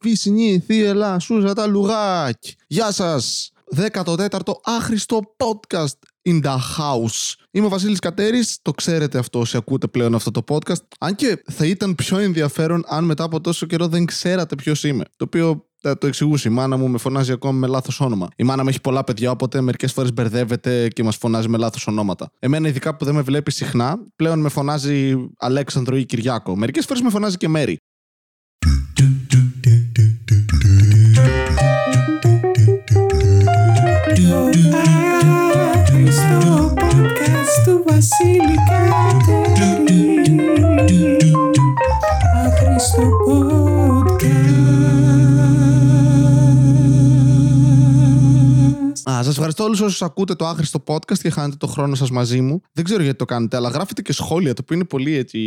Βυσνή, θύελα, σούζα τα λουγάκι. Γεια σας. 14ο άχρηστο podcast in the house. Είμαι ο Βασίλης Κατέρης, το ξέρετε αυτό όσοι ακούτε πλέον αυτό το podcast. Αν και θα ήταν πιο ενδιαφέρον αν μετά από τόσο καιρό δεν ξέρατε ποιος είμαι. Το οποίο θα το εξηγούσε. Η μάνα μου με φωνάζει ακόμα με λάθος όνομα. Η μάνα μου έχει πολλά παιδιά, οπότε μερικές φορές μπερδεύεται και μας φωνάζει με λάθος ονόματα. Εμένα, ειδικά που δεν με βλέπει συχνά, πλέον με φωνάζει Αλέξανδρο ή Κυριάκο. Μερικές φορές με φωνάζει και Μέρι. Άχρηστο podcast του Βασίλη Κατέρη. Άχρηστο podcast. Α, σας ευχαριστώ όλους όσους ακούτε το άχρηστο podcast και χάνετε το χρόνο σας μαζί μου. Δεν ξέρω γιατί το κάνετε, αλλά γράφετε και σχόλια, το οποίο είναι πολύ έτσι.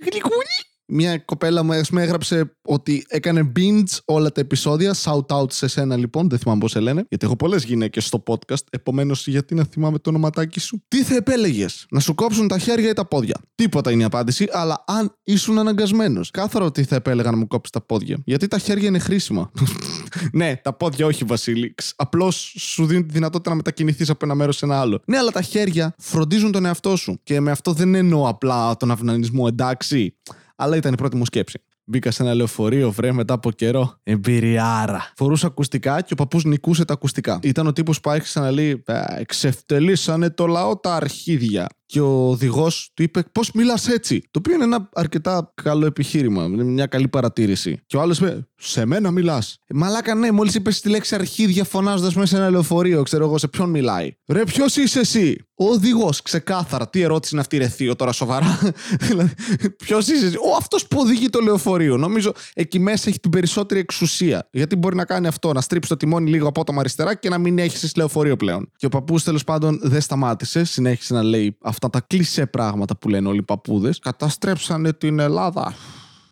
Γλυκούλη. Μια κοπέλα μου με έγραψε ότι έκανε binge όλα τα επεισόδια. Shout out σε σένα λοιπόν, δεν θυμάμαι πώς σε λένε. Γιατί έχω πολλές γυναίκες στο podcast. Επομένως, γιατί να θυμάμαι το ονοματάκι σου; Τι θα επέλεγες, να σου κόψουν τα χέρια ή τα πόδια; Τίποτα είναι η απάντηση, αλλά αν ήσουν αναγκασμένος. Κάθαρο τι θα επέλεγα να μου κόψεις τα πόδια. Γιατί τα χέρια είναι χρήσιμα. ναι, τα πόδια όχι, Βασίλη. Απλώς σου δίνουν τη δυνατότητα να μετακινηθείς από ένα μέρος σε ένα άλλο. Ναι, αλλά τα χέρια φροντίζουν τον εαυτό σου. Και με αυτό δεν εννοώ απλά τον αυνανισμό, εντάξει. Αλλά ήταν η πρώτη μου σκέψη. Μπήκα σε ένα λεωφορείο, βρε, μετά από καιρό. Εμπειριάρα. Φορούσα ακουστικά και ο παππούς νικούσε τα ακουστικά. Ήταν ο τύπος που άρχισε να λέει «Ε, Εξευτελίσανε το λαό τα αρχίδια. Και ο οδηγός του είπε Πώς μιλάς έτσι; Το οποίο είναι ένα αρκετά καλό επιχείρημα. Είναι μια καλή παρατήρηση. Και ο άλλος είπε Σε μένα μιλάς. Μαλάκα, ναι, μόλις είπες τη λέξη αρχίδια φωνάζοντα μέσα σε ένα λεωφορείο, ξέρω εγώ σε ποιον μιλάει. Ρε, ποιος είσαι εσύ; Ο οδηγός, ξεκάθαρα. Τι ερώτηση είναι αυτή, ρε θείο, τώρα σοβαρά; Δηλαδή, ποιος είσαι εσύ; Ο αυτός που οδηγεί το λεωφορείο. Νομίζω εκεί μέσα έχει την περισσότερη εξουσία. Γιατί μπορεί να κάνει αυτό, να στρίψει το τιμόνι λίγο απότομα αριστερά και να μην έχει λεωφορείο πλέον. Και ο παππούς τέλος πάντων δεν σταμάτησε. Συνέχισε να λέει αυτά τα κλισέ πράγματα που λένε όλοι οι παππούδες. Καταστρέψανε την Ελλάδα.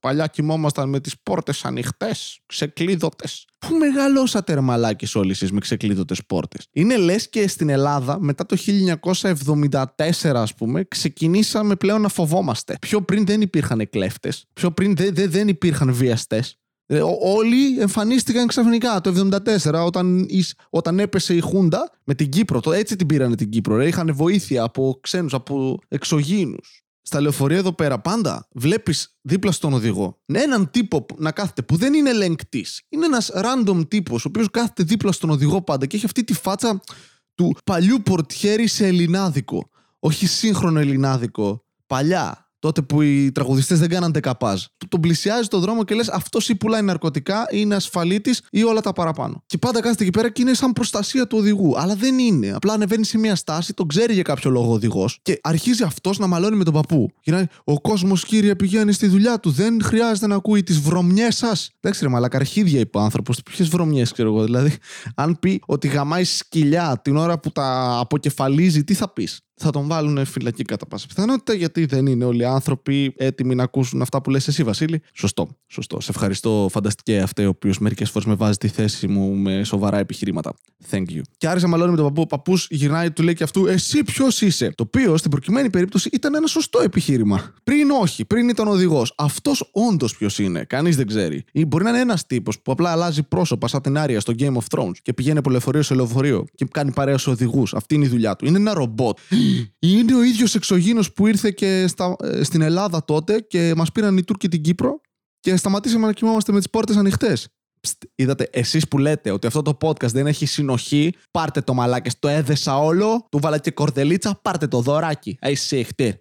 Παλιά κοιμόμασταν με τις πόρτες ανοιχτές, ξεκλείδωτες. Πού μεγαλώσατε ρε μαλάκες όλοι εσείς με ξεκλείδωτες πόρτες; Είναι λες και στην Ελλάδα μετά το 1974, ας πούμε, ξεκινήσαμε πλέον να φοβόμαστε. Πιο πριν δεν υπήρχαν κλέφτες. Πιο πριν δεν δε, δεν υπήρχαν βιαστές. Ε, ό- Όλοι εμφανίστηκαν ξαφνικά το 1974 όταν, εις- όταν έπεσε η Χούντα με την Κύπρο. Το, έτσι την πήρανε την Κύπρο. Ρε. Είχαν βοήθεια από ξένους, από εξωγήινους. Στα λεωφορεία εδώ πέρα πάντα βλέπεις δίπλα στον οδηγό έναν τύπο που- να κάθεται που δεν είναι ελεγκτής. Είναι ένας random τύπος ο οποίος κάθεται δίπλα στον οδηγό πάντα και έχει αυτή τη φάτσα του παλιού πορτιέρι σε ελληνάδικο. Όχι σύγχρονο ελληνάδικο. Παλιά. Τότε που οι τραγουδιστές δεν κάναν δεκαπάζ. Του τον πλησιάζει το δρόμο και λες αυτός ή πουλάει ναρκωτικά ή είναι ασφαλίτης ή όλα τα παραπάνω. Και πάντα κάθεται εκεί πέρα και είναι σαν προστασία του οδηγού. Αλλά δεν είναι. Απλά ανεβαίνει σε μια στάση, τον ξέρει για κάποιο λόγο ο οδηγός και αρχίζει αυτός να μαλώνει με τον παππού. Γυρνάει, Ο κόσμος κύριε πηγαίνει στη δουλειά του. Δεν χρειάζεται να ακούει τις βρωμιές σας. Εντάξει, ρε Μαλάκα, αρχίδια είπε ο άνθρωπος. Ποιες βρωμιές, ξέρω εγώ. Δηλαδή, αν πει ότι γαμάει σκυλιά την ώρα που τα αποκεφαλίζει, τι θα πεις; Θα τον βάλουν φυλακή κατά πάσα πιθανότητα, γιατί δεν είναι όλοι οι άνθρωποι έτοιμοι να ακούσουν αυτά που λες εσύ, Βασίλη. Σωστό. Σωστό. Σε ευχαριστώ, φανταστικέ αυτέ, ο οποίος μερικές φορές με βάζει τη θέση μου με σοβαρά επιχειρήματα. Thank you. Και άρχισε να μαλώνει με τον παππού. Ο παππούς γυρνάει, του λέει και αυτού, Εσύ ποιος είσαι; Το οποίο στην προκειμένη περίπτωση ήταν ένα σωστό επιχείρημα. Πριν όχι, πριν ήταν οδηγός. Αυτός όντως ποιος είναι. Κανείς δεν ξέρει. Ή μπορεί να είναι ένας τύπος που απλά αλλάζει πρόσωπα σαν την Άρια στο Game of Thrones και πηγαίνει από λεωφορείο σε λεωφορείο και κάνει παρέας σε οδηγούς. Αυτή είναι η δουλειά του. Είναι ένα ρομπότ. Είναι ο ίδιος εξωγήινο που ήρθε και στα, ε, στην Ελλάδα τότε και μας πήραν οι Τούρκοι την Κύπρο και σταματήσαμε να κοιμόμαστε με τις πόρτες ανοιχτές. Είδατε, εσείς που λέτε ότι αυτό το podcast δεν έχει συνοχή, πάρτε το μαλάκι. Το έδεσα όλο, του βάλα και κορδελίτσα, πάρτε το δωράκι. Αϊ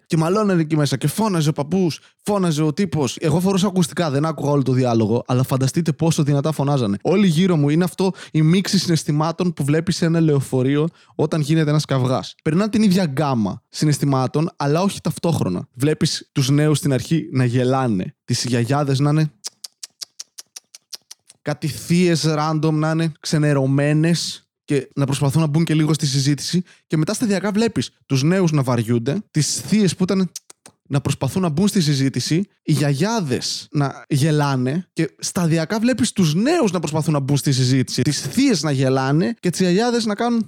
Και μαλώνανε εκεί μέσα και φώναζε ο παππούς, φώναζε ο τύπος. Εγώ φορούσα ακουστικά, δεν άκουγα όλο το διάλογο, αλλά φανταστείτε πόσο δυνατά φωνάζανε. Όλοι γύρω μου είναι αυτό η μίξη συναισθημάτων που βλέπεις σε ένα λεωφορείο όταν γίνεται ένας καυγάς. Περνάνε την ίδια γκάμα συναισθημάτων, αλλά όχι ταυτόχρονα. Βλέπεις τους νέους στην αρχή να γελάνε, τις γιαγιάδες να είναι κάτι θείες random να είναι ξενερωμένες και να προσπαθούν να μπουν και λίγο στη συζήτηση. Και μετά σταδιακά βλέπεις τους νέους να βαριούνται, τις θείες που ήταν να προσπαθούν να μπουν στη συζήτηση, οι γιαγιάδες να γελάνε και σταδιακά βλέπεις τους νέους να προσπαθούν να μπουν στη συζήτηση, τις θείες να γελάνε και τις γιαγιάδες να κάνουν.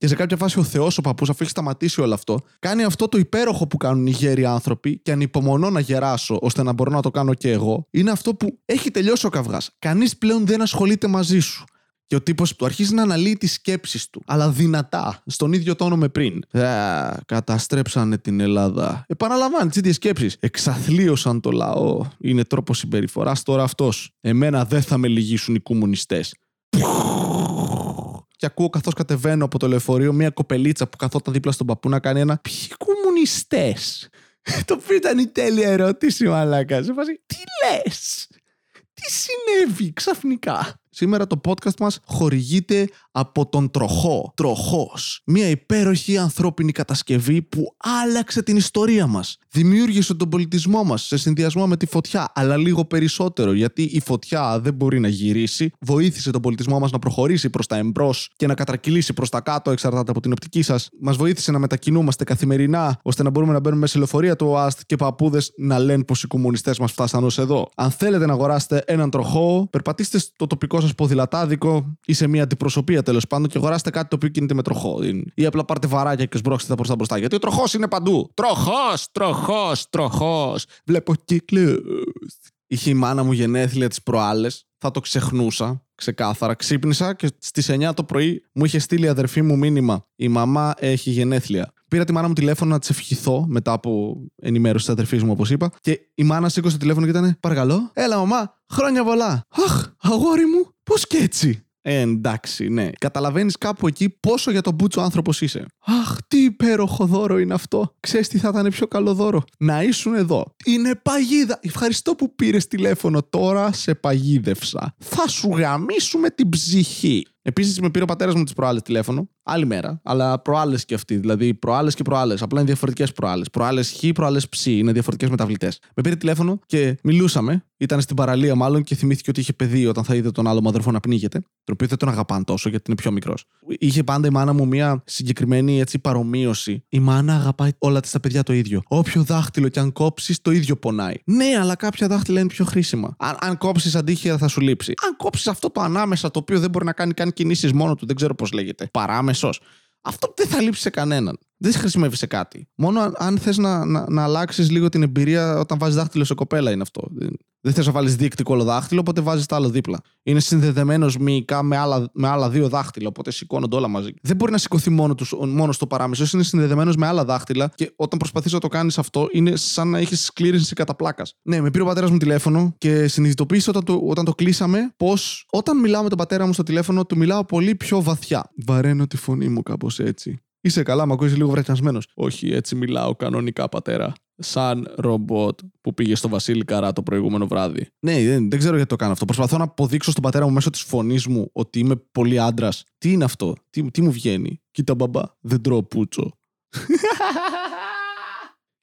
Και σε κάποια φάση ο Θεός, ο παππούς, αφού έχει σταματήσει όλο αυτό, κάνει αυτό το υπέροχο που κάνουν οι γέροι άνθρωποι και ανυπομονώ να γεράσω ώστε να μπορώ να το κάνω και εγώ. Είναι αυτό που έχει τελειώσει ο καυγάς. Κανείς πλέον δεν ασχολείται μαζί σου. Και ο τύπος του αρχίζει να αναλύει τις σκέψεις του, αλλά δυνατά, στον ίδιο τόνο με πριν. Α, καταστρέψανε την Ελλάδα. Επαναλαμβάνεις τις ίδιες σκέψεις. Εξαθλίωσαν το λαό. Είναι τρόπος συμπεριφοράς τώρα αυτός. Εμένα δεν θα με λυγίσουν οι κομμουνιστές. Και ακούω καθώς κατεβαίνω από το λεωφορείο μια κοπελίτσα που καθόταν δίπλα στον παππού να κάνει ένα Ποιοι κομμουνιστέ. το οποίο ήταν η τέλεια ερώτηση, μαλάκας. Σε φάση, τι λες, τι συνέβη ξαφνικά; Σήμερα το podcast μας χορηγείται από τον Τροχό. Τροχός. Μια υπέροχη ανθρώπινη κατασκευή που άλλαξε την ιστορία μας. Δημιούργησε τον πολιτισμό μας σε συνδυασμό με τη φωτιά, αλλά λίγο περισσότερο γιατί η φωτιά δεν μπορεί να γυρίσει. Βοήθησε τον πολιτισμό μας να προχωρήσει προς τα εμπρός και να κατρακυλήσει προς τα κάτω εξαρτάται από την οπτική σας. Μας βοήθησε να μετακινούμαστε καθημερινά ώστε να μπορούμε να μπαίνουμε σε λεωφορεία του ΟΑΣΤ και παππούδες να λένε πως οι κομμουνιστές μας φτάσαν ως εδώ. Αν θέλετε να αγοράσετε έναν τροχό, περπατήστε στο τοπικό σα ποδηλατάδικο ή σε μια αντιπροσωπεία τέλος πάντων και αγοράστε κάτι το οποίο κινείται με τροχό. Ή απλά πάρτε βαράκια και σμπρώξτε τα προς τα μπροστά. Γιατί ο τροχός είναι παντού. Τροχός, τροχός, τροχός. Βλέπω κύκλους. Είχε η μάνα μου γενέθλια τις προάλλες. Θα το ξεχνούσα. Ξεκάθαρα. Ξύπνησα και στις 9 το πρωί μου είχε στείλει η αδερφή μου μήνυμα. Η μαμά έχει γενέθλια. Πήρα τη μάνα μου τηλέφωνο να της ευχηθώ μετά από ενημέρωση της αδερφής μου, όπως είπα. Και η μάνα σήκωσε το τηλέφωνο και ήταν Παρακαλώ, έλα, μαμά, χρόνια πολλά. Αχ, αγόρι μου, πώς και έτσι. Ε, εντάξει, ναι. Καταλαβαίνεις κάπου εκεί πόσο για τον μπούτσο άνθρωπος είσαι. Αχ, τι υπέροχο δώρο είναι αυτό. Ξέρεις τι θα ήταν πιο καλό δώρο. Να ήσουν εδώ. Είναι παγίδα. Ευχαριστώ που πήρες τηλέφωνο. Τώρα σε παγίδευσα. Θα σου γαμίσουμε την ψυχή. Επίσης, με πήρε ο πατέρας μου τις προάλλες τηλέφωνο. Άλλη μέρα. Αλλά προάλλες και αυτή. Δηλαδή, προάλλες και προάλλες. Απλά είναι διαφορετικές προάλλες. Προάλλες χ, προάλλες ψ. Είναι διαφορετικές μεταβλητές. Με πήρε τηλέφωνο και μιλούσαμε. Ήταν στην παραλία, μάλλον, και θυμήθηκε ότι είχε παιδί όταν θα είδε τον άλλο μου αδερφό να πνίγεται. Τον οποίο δεν τον αγαπάνε τόσο γιατί είναι πιο μικρός. Είχε πάντα η μάνα μου μια συγκεκριμένη έτσι, παρομοίωση. Η μάνα αγαπάει όλα της τα παιδιά το ίδιο. Όποιο δάχτυλο και αν κόψεις, το ίδιο πονάει. Ναι, αλλά κάποια δάχτυλα είναι πιο χρήσιμα. Αν, αν κόψεις αντίχειρα, θα σου λείψει. Αν κόψεις αυτό το ανάμεσα, το οποίο δεν μπορεί να κάνει καν κινήσεις μόνο του, δεν ξέρω πώς λέγεται. Παράμεσος. Αυτό δεν θα λείψει σε κανέναν. Δεν χρησιμεύει σε κάτι. Μόνο αν, αν θες να, να, να αλλάξεις λίγο την εμπειρία όταν βάζεις δάχτυλο σε κοπέλα είναι αυτό. Δεν, δεν θες να βάλεις δίκτυκο όλο δάχτυλο, οπότε βάζεις το άλλο δίπλα. Είναι συνδεδεμένος μυϊκά με άλλα, με άλλα δύο δάχτυλα, οπότε σηκώνονται όλα μαζί. Δεν μπορεί να σηκωθεί μόνο, τους, μόνος στο παράμεσο, είναι συνδεδεμένος με άλλα δάχτυλα και όταν προσπαθείς να το κάνεις αυτό, είναι σαν να έχεις σκλήρινση κατά πλάκας. Ναι, με πήρε ο πατέρας μου τηλέφωνο και συνειδητοποίησε όταν το, όταν το κλείσαμε πως όταν μιλάω με τον πατέρα μου στο τηλέφωνο, του μιλάω πολύ πιο βαθιά. Βαραίνω τη φωνή μου κάπως έτσι. Είσαι καλά, με ακούεις λίγο βραχιασμένο. Όχι, έτσι μιλάω κανονικά, πατέρα. Σαν ρομπότ που πήγε στο Βασίλη Καρά το προηγούμενο βράδυ. Ναι, δεν, δεν ξέρω γιατί το κάνω αυτό. Προσπαθώ να αποδείξω στον πατέρα μου μέσω της φωνής μου ότι είμαι πολύ άντρας. Τι είναι αυτό, τι, τι μου βγαίνει; Κοίτα, μπαμπά, δεν τρώω πούτσο.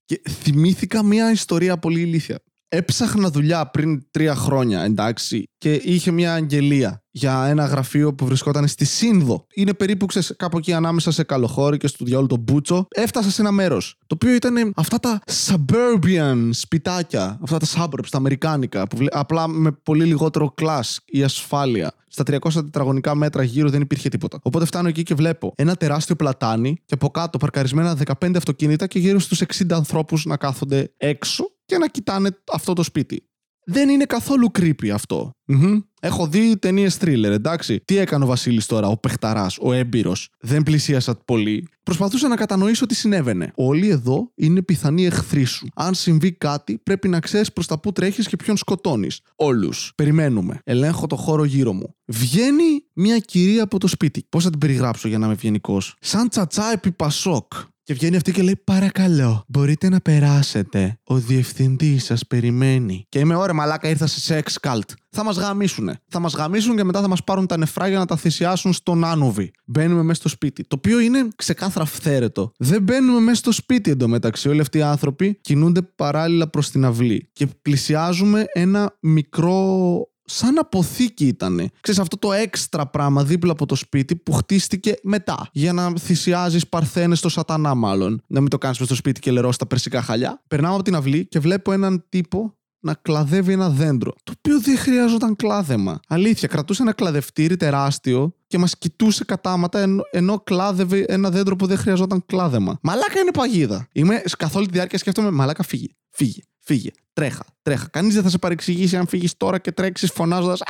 και θυμήθηκα μια ιστορία πολύ ηλίθια. Έψαχνα δουλειά πριν τρία χρόνια, εντάξει, και είχε μια αγγελία για ένα γραφείο που βρισκόταν στη Σύνδο. Είναι περίπου ξέρεις, κάπου εκεί ανάμεσα σε Καλοχώρη και στο διάλογο τον Μπούτσο. Έφτασα σε ένα μέρος. Το οποίο ήταν αυτά τα suburban σπιτάκια, αυτά τα suburbs, τα αμερικάνικα, που βλέ- απλά με πολύ λιγότερο class η ασφάλεια. Στα 300 τετραγωνικά μέτρα γύρω δεν υπήρχε τίποτα. Οπότε φτάνω εκεί και βλέπω ένα τεράστιο πλατάνι και από κάτω παρκαρισμένα 15 αυτοκίνητα και γύρω στους 60 ανθρώπους να κάθονται έξω και να κοιτάνε αυτό το σπίτι. Δεν είναι καθόλου creepy αυτό. Μμμ. Έχω δει ταινίες thriller, εντάξει. Τι έκανε ο Βασίλης τώρα, ο παιχταράς, ο έμπειρος. Δεν πλησίασα πολύ. Προσπαθούσα να κατανοήσω τι συνέβαινε. Όλοι εδώ είναι πιθανοί εχθροί σου. Αν συμβεί κάτι, πρέπει να ξέρεις προς τα που τρέχεις και ποιον σκοτώνεις. Όλους. Περιμένουμε. Ελέγχω το χώρο γύρω μου. Βγαίνει μια κυρία από το σπίτι. Πώς θα την περιγράψω για να είμαι ευγενικός; Σαν τσατσά επί Πασόκ. Και βγαίνει αυτή και λέει: Παρακαλώ, μπορείτε να περάσετε. Ο διευθυντής σας περιμένει. Και είμαι ωραία, μαλάκα, ήρθα σε sex cult. Θα μας γαμίσουνε. Θα μας γαμίσουν και μετά θα μας πάρουν τα νεφρά για να τα θυσιάσουν στον άνοβη. Μπαίνουμε μέσα στο σπίτι. Το οποίο είναι ξεκάθαρα φθαίρετο. Δεν μπαίνουμε μέσα στο σπίτι εντωμεταξύ. Όλοι αυτοί οι άνθρωποι κινούνται παράλληλα προς την αυλή. Και πλησιάζουμε ένα μικρό σαν αποθήκη ήταν. Ξέρεις αυτό το έξτρα πράγμα δίπλα από το σπίτι που χτίστηκε μετά. Για να θυσιάζεις παρθένες στο σατανά μάλλον. Να μην το κάνεις μες στο σπίτι και λερώσεις τα περσικά χαλιά. Περνάω από την αυλή και βλέπω έναν τύπο να κλαδεύει ένα δέντρο. Το οποίο δεν χρειάζονταν κλάδεμα. Αλήθεια, κρατούσε ένα κλαδευτήρι τεράστιο και μας κοιτούσε κατάματα ενώ, ενώ κλάδευε ένα δέντρο που δεν χρειαζόταν κλάδεμα. Μαλάκα είναι παγίδα. Είμαι καθ' όλη τη διάρκεια σκέφτομαι, Μαλάκα φύγε, φύγε, φύγε. Τρέχα, τρέχα. Κανείς δεν θα σε παρεξηγήσει αν φύγεις τώρα και τρέξεις φωνάζοντας Α,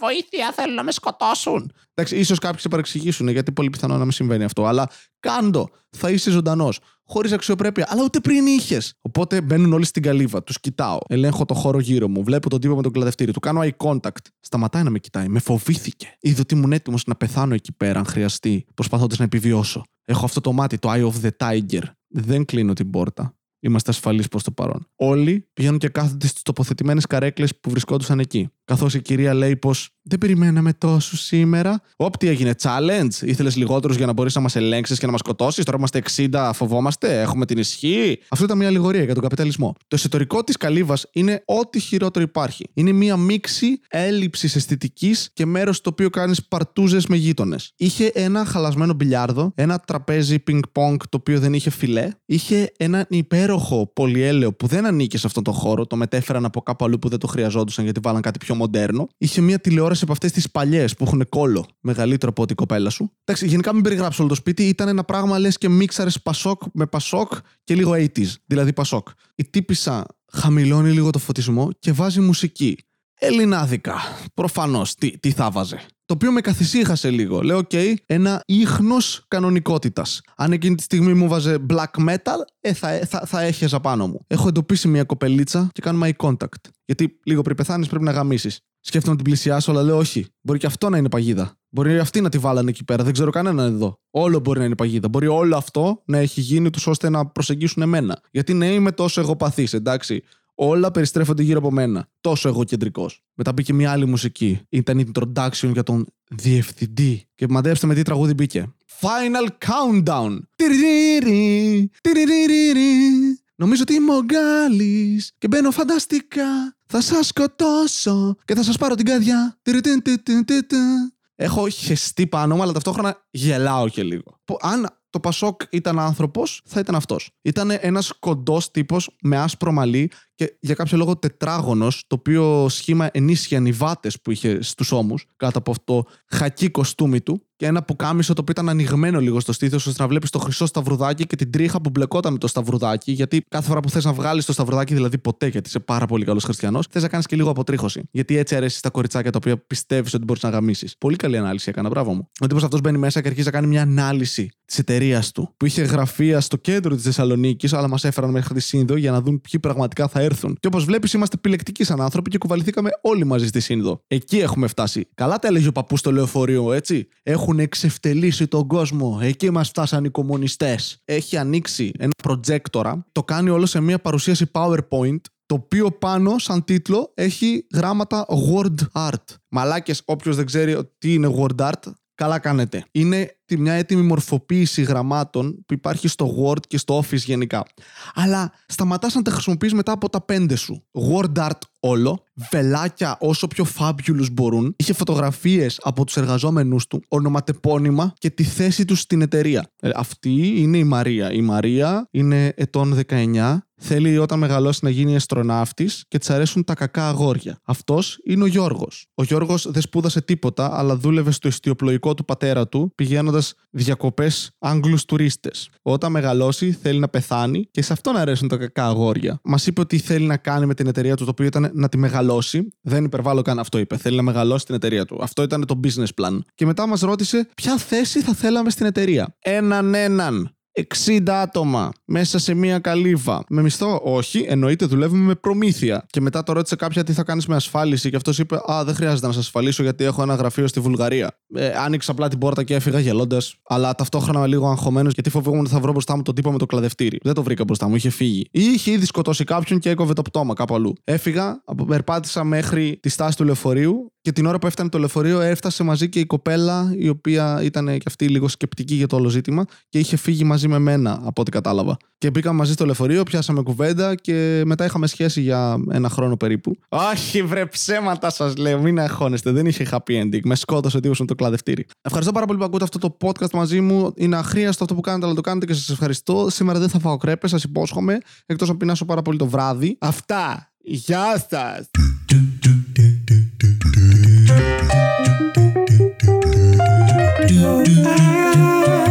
βοήθεια, θέλω να με σκοτώσουν. Εντάξει, ίσως κάποιοι σε παρεξηγήσουν γιατί πολύ πιθανό να μην συμβαίνει αυτό. Αλλά κάντο, θα είσαι ζωντανός. Χωρίς αξιοπρέπεια, αλλά ούτε πριν είχες. Οπότε μπαίνουν όλοι στην καλύβα, τους κοιτάω. Ελέγχω το χώρο γύρω μου. Βλέπω τον τύπο με τον κλαδευτήρι. Του κάνω eye contact. Σταματάει να με κοιτάει. Με φοβήθηκε. Είδε ότι ήμουν έτοιμος να πεθάνω εκεί πέρα, αν χρειαστεί, προσπαθώντας να επιβιώσω. Έχω αυτό το μάτι, το eye of the tiger. Δεν κλείνω την πόρτα. Είμαστε ασφαλείς προς το παρόν. Όλοι πηγαίνουν και κάθονται στις τοποθετημένες καρέκλες που βρισκόντουσαν εκεί. Καθώς η κυρία λέει πως δεν περιμέναμε τόσου σήμερα. Όπ, τι έγινε, challenge. Ήθελες λιγότερους για να μπορείς να μας ελέγξεις και να μας σκοτώσεις. Τώρα είμαστε 60, φοβόμαστε, έχουμε την ισχύ. Αυτό ήταν μια αλληγορία για τον καπιταλισμό. Το εσωτερικό της καλύβας είναι ό,τι χειρότερο υπάρχει. Είναι μια μίξη έλλειψης αισθητικής και μέρος το οποίο κάνεις παρτούζες με γείτονες. Είχε ένα χαλασμένο μπιλιάρδο, ένα τραπέζι πινκ-πονγκ το οποίο δεν είχε φιλέ. Είχε έναν υπέροχο πολυέλαιο που δεν ανήκε σε αυτόν τον χώρο. Το μετέφεραν από κάπου αλλού που δεν το χρειαζόντουσαν γιατί βάλαν κάτι πιο μοντέρνο. Είχε μια τηλεόραση από αυτές τις παλιές που έχουν κόλλο μεγαλύτερο από ό,τι η κοπέλα σου. Εντάξει, γενικά μην περιγράψω όλο το σπίτι. Ήταν ένα πράγμα λες και μίξαρες πασόκ με πασόκ και λίγο 80s, δηλαδή πασόκ. Η τύπισσα χαμηλώνει λίγο το φωτισμό και βάζει μουσική. Ελληνάδικα. Προφανώς. Τι, τι θα 'βαζε. Το οποίο με καθησύχασε λίγο. Λέω, οκ, ένα ίχνος κανονικότητας. Αν εκείνη τη στιγμή μου βάζε black metal, ε, θα, θα, θα έχεζα πάνω μου. Έχω εντοπίσει μια κοπελίτσα και κάνουμε eye contact. Γιατί λίγο πριν πεθάνεις πρέπει να γαμήσεις. Σκέφτομαι να την πλησιάσω, αλλά λέω όχι. Μπορεί και αυτό να είναι παγίδα. Μπορεί αυτή να τη βάλανε εκεί πέρα. Δεν ξέρω κανέναν εδώ. Όλο μπορεί να είναι παγίδα. Μπορεί όλο αυτό να έχει γίνει έτσι ώστε να προσεγγίσουν εμένα. Γιατί ναι, είμαι τόσο εγωπαθής, εντάξει. Όλα περιστρέφονται γύρω από μένα. Τόσο εγωκεντρικό. Μετά μπήκε μια άλλη μουσική. Ήταν introduction για τον διευθυντή. Και μαντέψτε με τι τραγούδι μπήκε. Final Countdown. Τυριρι, τυριρι. Νομίζω ότι είμαι ο Γκάλης και μπαίνω φανταστικά. Θα σας σκοτώσω και θα σας πάρω την καρδιά. Τυριριτιντιντιντιντιν. Έχω χεστεί πάνω μου, αλλά ταυτόχρονα γελάω και λίγο. Που Αν το Πασόκ ήταν άνθρωπος, θα ήταν αυτός. Ήταν ένας κοντός τύπος με άσπρο μαλλί και για κάποιο λόγο τετράγωνος, το οποίο σχήμα ενίσχυε ανιβάτε που είχε στους ώμους κάτω από αυτό το χακί κοστούμι του και ένα πουκάμισο το οποίο ήταν ανοιγμένο λίγο στο στήθος ώστε να βλέπεις το χρυσό σταυρουδάκι και την τρίχα που μπλεκόταν με το σταυρουδάκι. Γιατί κάθε φορά που θες να βγάλεις το σταυρουδάκι, δηλαδή ποτέ γιατί είσαι πάρα πολύ καλός χριστιανός, θες να κάνεις και λίγο αποτρίχωση. Γιατί έτσι αρέσει στα κοριτσάκια τα οποία πιστεύεις ότι μπορείς να γαμίσεις. Πολύ καλή ανάλυση έκανα, μπράβο μου. Ο τύπος αυτός μπαίνει μέσα και αρχίζει να κάνει μια ανάλυση της εταιρείας του που είχε γραφεία στο κέντρο της Θεσσαλονίκης, αλλά μας έφεραν μέχρι τη Σύνδο για να δουν ποιοι πραγματικά θα έρθουν. Και όπως βλέπεις, είμαστε επιλεκτικοί σαν άνθρωποι και κουβαληθήκαμε όλοι μαζί στη Σύνδο. Εκεί έχουμε φτάσει. Καλά τα έλεγε ο παππούς στο λεωφορείο, έτσι. Έχουν εξευτελίσει τον κόσμο. Εκεί μας φτάσαν οι κομμουνιστές. Έχει ανοίξει ένα προτζέκτορα. Το κάνει όλο σε μια παρουσίαση PowerPoint το οποίο πάνω, σαν τίτλο, έχει γράμματα word art. Μαλάκες, όποιος δεν ξέρει τι είναι word art, καλά κάνετε. Είναι τη- μια έτοιμη μορφοποίηση γραμμάτων που υπάρχει στο Word και στο Office γενικά. Αλλά σταματάς να τα χρησιμοποιείς μετά από τα πέντε σου. Word art όλο, βελάκια όσο πιο fabulous μπορούν. Είχε φωτογραφίες από τους εργαζόμενους του, ονοματεπώνυμα και τη θέση τους στην εταιρεία. Ε, αυτή είναι η Μαρία. Η Μαρία είναι ετών 19 Θέλει όταν μεγαλώσει να γίνει αστροναύτης και της αρέσουν τα κακά αγόρια. Αυτός είναι ο Γιώργος. Ο Γιώργος δεν σπούδασε τίποτα, αλλά δούλευε στο ιστιοπλοϊκό του πατέρα του, πηγαίνοντας διακοπές Άγγλους τουρίστες. Όταν μεγαλώσει, θέλει να πεθάνει και σε αυτόν αρέσουν τα κακά αγόρια. Μας είπε ότι θέλει να κάνει με την εταιρεία του, το οποίο ήταν να τη μεγαλώσει. Δεν υπερβάλλω καν αυτό, είπε. Θέλει να μεγαλώσει την εταιρεία του. Αυτό ήταν το business plan. Και μετά μας ρώτησε ποια θέση θα θέλαμε στην εταιρεία. Έναν έναν. 60 άτομα μέσα σε μία καλύβα. Με μισθό, όχι, εννοείται δουλεύουμε με προμήθεια. Και μετά το ρώτησε κάποια τι θα κάνεις με ασφάλιση και αυτός είπε: Α, δεν χρειάζεται να σα ασφαλίσω γιατί έχω ένα γραφείο στη Βουλγαρία. Ε, άνοιξα απλά την πόρτα και έφυγα γελώντας, αλλά ταυτόχρονα λίγο αγχωμένος γιατί φοβόμουν ότι θα βρω μπροστά μου τον τύπο με το κλαδευτήρι. Δεν το βρήκα μπροστά μου, είχε φύγει. Ή είχε ήδη σκοτώσει κάποιον και έκοβε το πτώμα κάπου αλλού. Έφυγα, απο- περπάτησα μέχρι τη στάση του λεωφορείου και την ώρα που έφτανε το λεωφορείο έφτασε μαζί και η κοπέλα η οποία ήταν και αυτή λίγο σκεπτική για το όλο ζήτημα και είχε φύγει μαζί με μένα από ό,τι κατάλαβα. Και μπήκαμε μαζί στο λεωφορείο, πιάσαμε κουβέντα και μετά είχαμε σχέση για ένα χρόνο περίπου. Όχι, βρε ψέματα σας λέω, μην αγχώνεστε. Δεν είχε happy ending. Με σκότωσε ο τύπος με το κλαδευτήρι. Ευχαριστώ πάρα πολύ που ακούτε αυτό το podcast μαζί μου. Είναι αχρίαστο αυτό που κάνετε, αλλά το κάνετε και σας ευχαριστώ. Σήμερα δεν θα φάω κρέπες, σας υπόσχομαι. Εκτός αν πεινάσω πάρα πολύ το βράδυ. Αυτά. Γεια σας.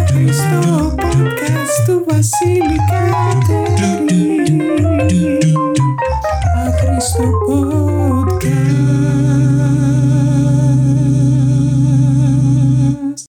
Cristo podcast tu Basílica. A Cristo podcast.